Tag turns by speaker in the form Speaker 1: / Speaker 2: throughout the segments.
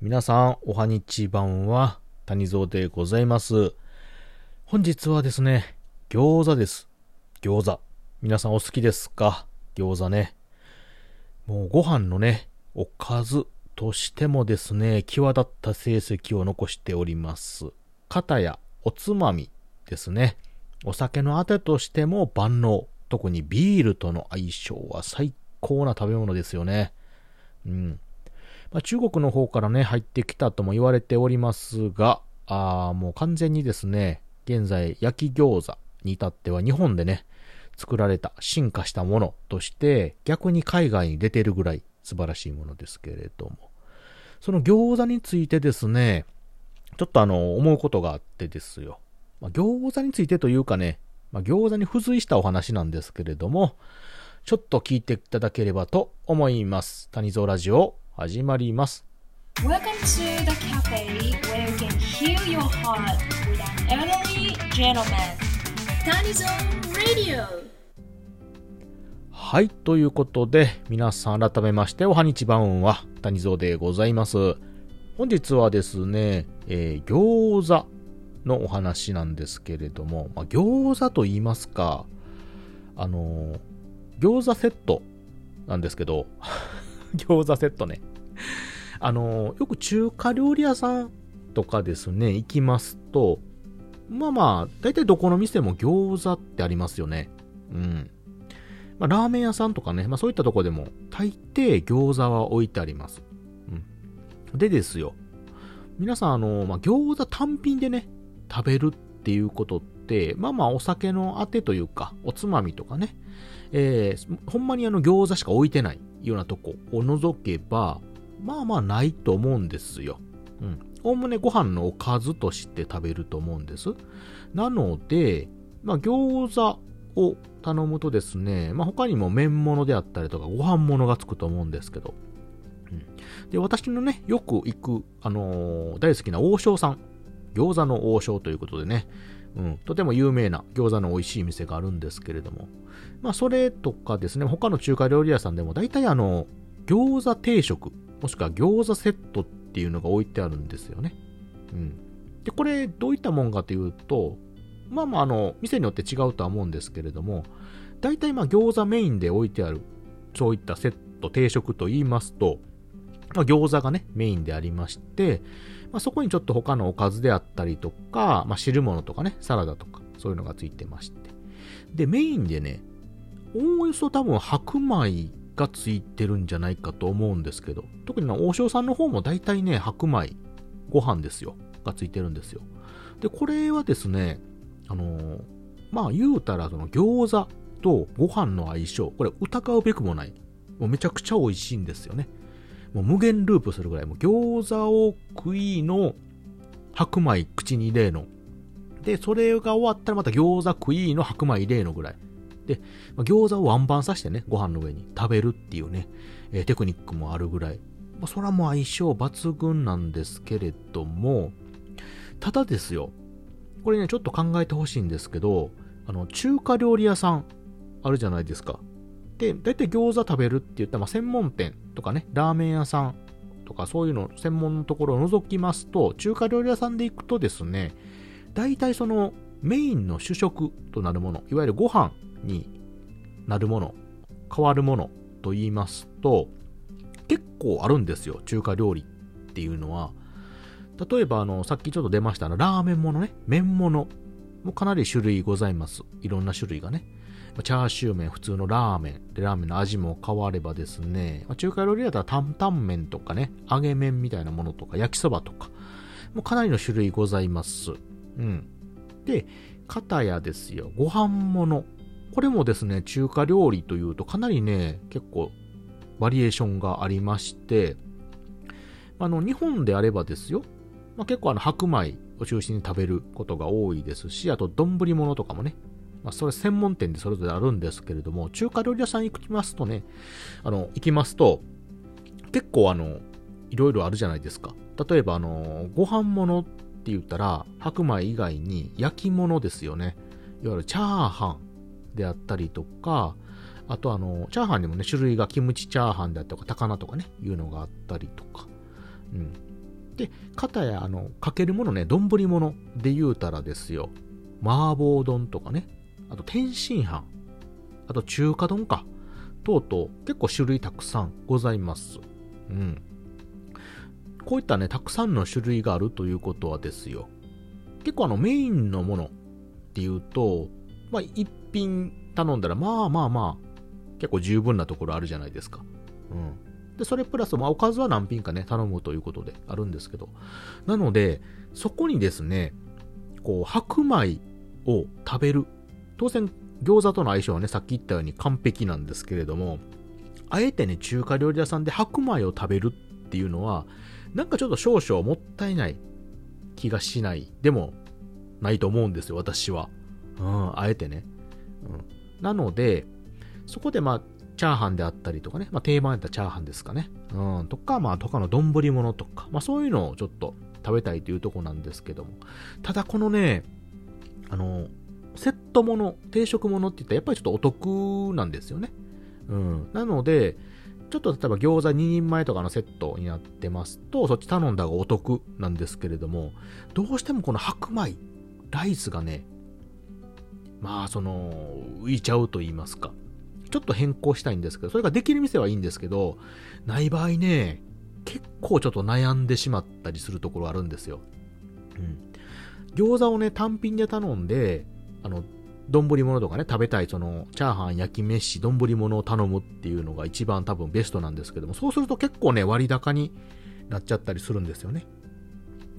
Speaker 1: 皆さん、おはにちばんは、谷蔵でございます。本日はですね、餃子です。餃子。皆さんお好きですか？餃子ね。もうご飯のね、おかずとしてもですね、際立った成績を残しております。片やおつまみですね。お酒のあてとしても万能。特にビールとの相性は最高な食べ物ですよね。うん。まあ、中国の方からね、入ってきたとも言われておりますが、あもう完全にですね、現在焼き餃子に至っては日本でね、作られた、進化したものとして、逆に海外に出てるぐらい素晴らしいものですけれども、その餃子についてですね、ちょっとあの、思うことがあってですよ。まあ、餃子についてというかね、まあ、餃子に付随したお話なんですけれども、ちょっと聞いていただければと思います。谷蔵ラジオ、始まります。
Speaker 2: Welcome to the cafe where you can heal your heart with an elderly gentleman. Tanizon Radio.
Speaker 1: はい、ということで、皆さん改めまして、おはにちばんは、谷蔵でございます。本日はですね、えー餃子のお話なんですけれども、まあ、餃子と言いますか、あのー餃子セットなんですけど、餃子セットね。あのよく中華料理屋さんとかですね、行きますと、まあまあ、大体どこの店も餃子ってありますよね。うん。まあ、ラーメン屋さんとかね、まあそういったとこでも、大抵餃子は置いてあります。うん。でですよ。皆さん、あの、まあ、餃子単品でね、食べるっていうことって、まあまあお酒のあてというか、おつまみとかね、えー、ほんまにあの餃子しか置いてないようなとこを除けば、まあまあないと思うんですよ。うん。おおむねご飯のおかずとして食べると思うんです。なので、まあ餃子を頼むとですね、まあ他にも麺物であったりとかご飯物がつくと思うんですけど、うん、で、私のね、よく行く、あのー大好きな王将さん、餃子の王将ということでね、うん、とても有名な餃子の美味しい店があるんですけれども、まあそれとかですね、他の中華料理屋さんでも大体あの、餃子定食、もしくは餃子セットっていうのが置いてあるんですよね。うん。で、これどういったもんかというと、まあまああの、店によって違うとは思うんですけれども、大体まあ餃子メインで置いてある、そういったセット、定食と言いますと、まあ、餃子がね、メインでありまして、まあ、そこにちょっと他のおかずであったりとか、まあ、汁物とかね、サラダとか、そういうのがついてまして。で、メインでね、おおよそ多分白米がついてるんじゃないかと思うんですけど、特に王将さんの方も大体ね、白米、ご飯ですよ、がついてるんですよ。で、これはですね、あのーまあ言うたらその餃子とご飯の相性、これ疑うべくもない。もうめちゃくちゃ美味しいんですよね。もう無限ループするぐらい、もう餃子を食いの、白米口に入れの。で、それが終わったらまた餃子食いの白米入れのぐらい。で、まあ、餃子をワンバンさしてね、ご飯の上に食べるっていうね、えーテクニックもあるぐらい。まあ、それはもう相性抜群なんですけれども、ただですよ、これね、ちょっと考えてほしいんですけど、あの、中華料理屋さん、あるじゃないですか。で、大体餃子食べるって言ったら、まあ、専門店とかね、ラーメン屋さんとかそういうの、専門のところを除きますと、中華料理屋さんで行くとですね、大体そのメインの主食となるもの、いわゆるご飯になるもの、変わるものと言いますと、結構あるんですよ、中華料理っていうのは。例えば、あの、さっきちょっと出ましたあの、ラーメンものね、麺物もかなり種類ございます。いろんな種類がね。チャーシュー麺、普通のラーメン。で、ラーメンの味も変わればですね、まあ中華料理だったら担々麺とかね、揚げ麺みたいなものとか、焼きそばとか、もうかなりの種類ございます。うん。で、片やですよ、ご飯物。これもですね、中華料理というとかなりね、結構バリエーションがありまして、あの、日本であればですよ、まあ、結構あの白米を中心に食べることが多いですし、あと丼物とかもね、まあ、それ専門店でそれぞれあるんですけれども、中華料理屋さん行きますとね、あの、行きますと、結構あの、いろいろあるじゃないですか。例えばあの、ご飯物って言ったら、白米以外に焼き物ですよね。いわゆるチャーハンであったりとか、あとあの、チャーハンにもね、種類がキムチチャーハンであったりとか、高菜とかね、いうのがあったりとか。うん。で、片や、あの、かけるものね、丼物で言うたらですよ。麻婆丼とかね。あと、天津飯。あと、中華丼か。等々、結構種類たくさんございます。うん。こういったね、たくさんの種類があるということはですよ。結構あの、メインのものっていうと、まあ、一品頼んだら、まあまあまあ、結構十分なところあるじゃないですか。うん。で、それプラス、まあ、おかずは何品かね、頼むということであるんですけど。なので、そこにですね、こう、白米を食べる。当然、餃子との相性はね、さっき言ったように完璧なんですけれども、あえてね、中華料理屋さんで白米を食べるっていうのは、なんかちょっと少々もったいない気がしない。でも、ないと思うんですよ、私は。うん、あえてね。うん。なので、そこでまあ、チャーハンであったりとかね、まあ定番やったらチャーハンですかね。うん、とか、まあ、とかの丼物とか、まあそういうのをちょっと食べたいというとこなんですけども。ただこのね、あの、セットもの、定食ものって言ったらやっぱりちょっとお得なんですよね。うん。なので、ちょっと例えば餃子2人前とかのセットになってますと、そっち頼んだ方がお得なんですけれども、どうしてもこの白米、ライスがね、まあその、浮いちゃうと言いますか。ちょっと変更したいんですけど、それができる店はいいんですけど、ない場合ね、結構ちょっと悩んでしまったりするところあるんですよ。うん。餃子をね、単品で頼んで、あの、丼物とかね、食べたい、その、チャーハン、焼き飯、丼物を頼むっていうのが一番多分ベストなんですけども、そうすると結構ね、割高になっちゃったりするんですよね。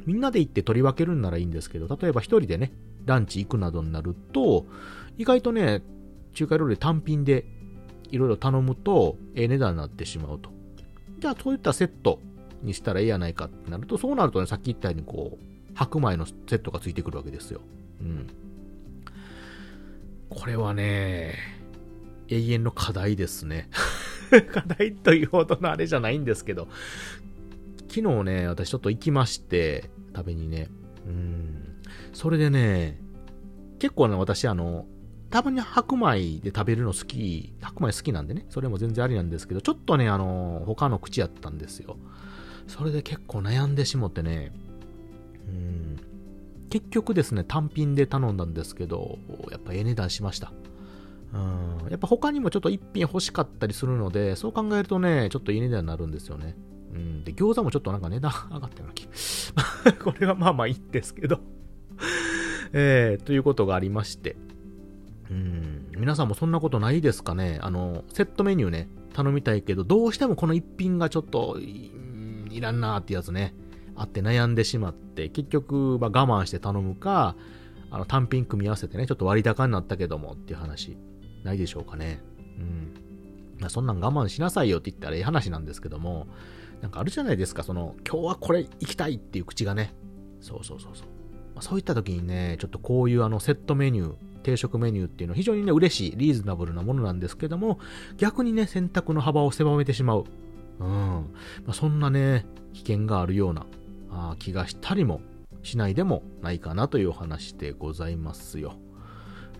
Speaker 1: みんなで行って取り分けるんならいいんですけど、例えば一人でね、ランチ行くなどになると、意外とね、中華料理単品でいろいろ頼むと、ええ値段になってしまうと。じゃあ、そういったセットにしたらええやないかってなると、そうなるとね、さっき言ったようにこう、白米のセットがついてくるわけですよ。うん。これはね、永遠の課題ですね。課題というほどのあれじゃないんですけど、昨日ね、私ちょっと行きまして、食べにね。うん。それでね、結構ね、私あの、たまに白米で食べるの好き、白米好きなんでね、それも全然ありなんですけど、ちょっとね、あの、他の口やったんですよ。それで結構悩んでしもってね、うん、結局ですね、単品で頼んだんですけど、やっぱええ値段しました。うん、やっぱ他にもちょっと一品欲しかったりするので、そう考えるとね、ちょっといい値段になるんですよね。うん、で、餃子もちょっとなんか値段上がったような気。これはまあまあいいんですけど えー、ということがありまして、うん。皆さんもそんなことないですかね？あの、セットメニューね、頼みたいけど、どうしてもこの一品がちょっと、いらんなーってやつね、あって悩んでしまって、結局、まあ、我慢して頼むか、あの、単品組み合わせてね、ちょっと割高になったけどもっていう話、ないでしょうかね。うん。まあ、そんなん我慢しなさいよって言ったらええ話なんですけども、なんかあるじゃないですか、その、今日はこれ行きたいっていう口がね。そうそうそうそう。まあ、そういった時にね、ちょっとこういうあのセットメニュー、定食メニューっていうのは非常にね、嬉しい、リーズナブルなものなんですけども、逆にね、選択の幅を狭めてしまう。うん。まあ、そんなね、危険があるようなあ気がしたりもしないでもないかなというお話でございますよ。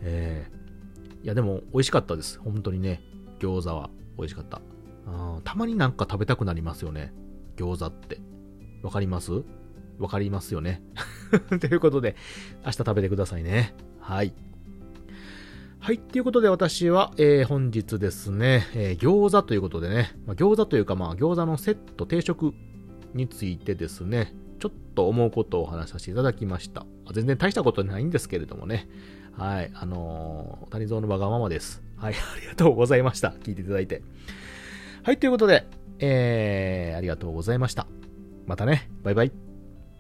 Speaker 1: えー、いやでも美味しかったです。本当にね、餃子は美味しかった。あたまになんか食べたくなりますよね。餃子って。わかります？わかりますよね。ということで、明日食べてくださいね。はい。はい。ということで私は、えー、本日ですね、えー、餃子ということでね、まあ、餃子というかまあ餃子のセット定食についてですね、ちょっと思うことをお話しさせていただきました。全然大したことないんですけれどもね。はい。あのー、谷蔵のわがままです。はい。ありがとうございました。聞いていただいて。はい。ということで、えー、ありがとうございました。またね。バイバイ。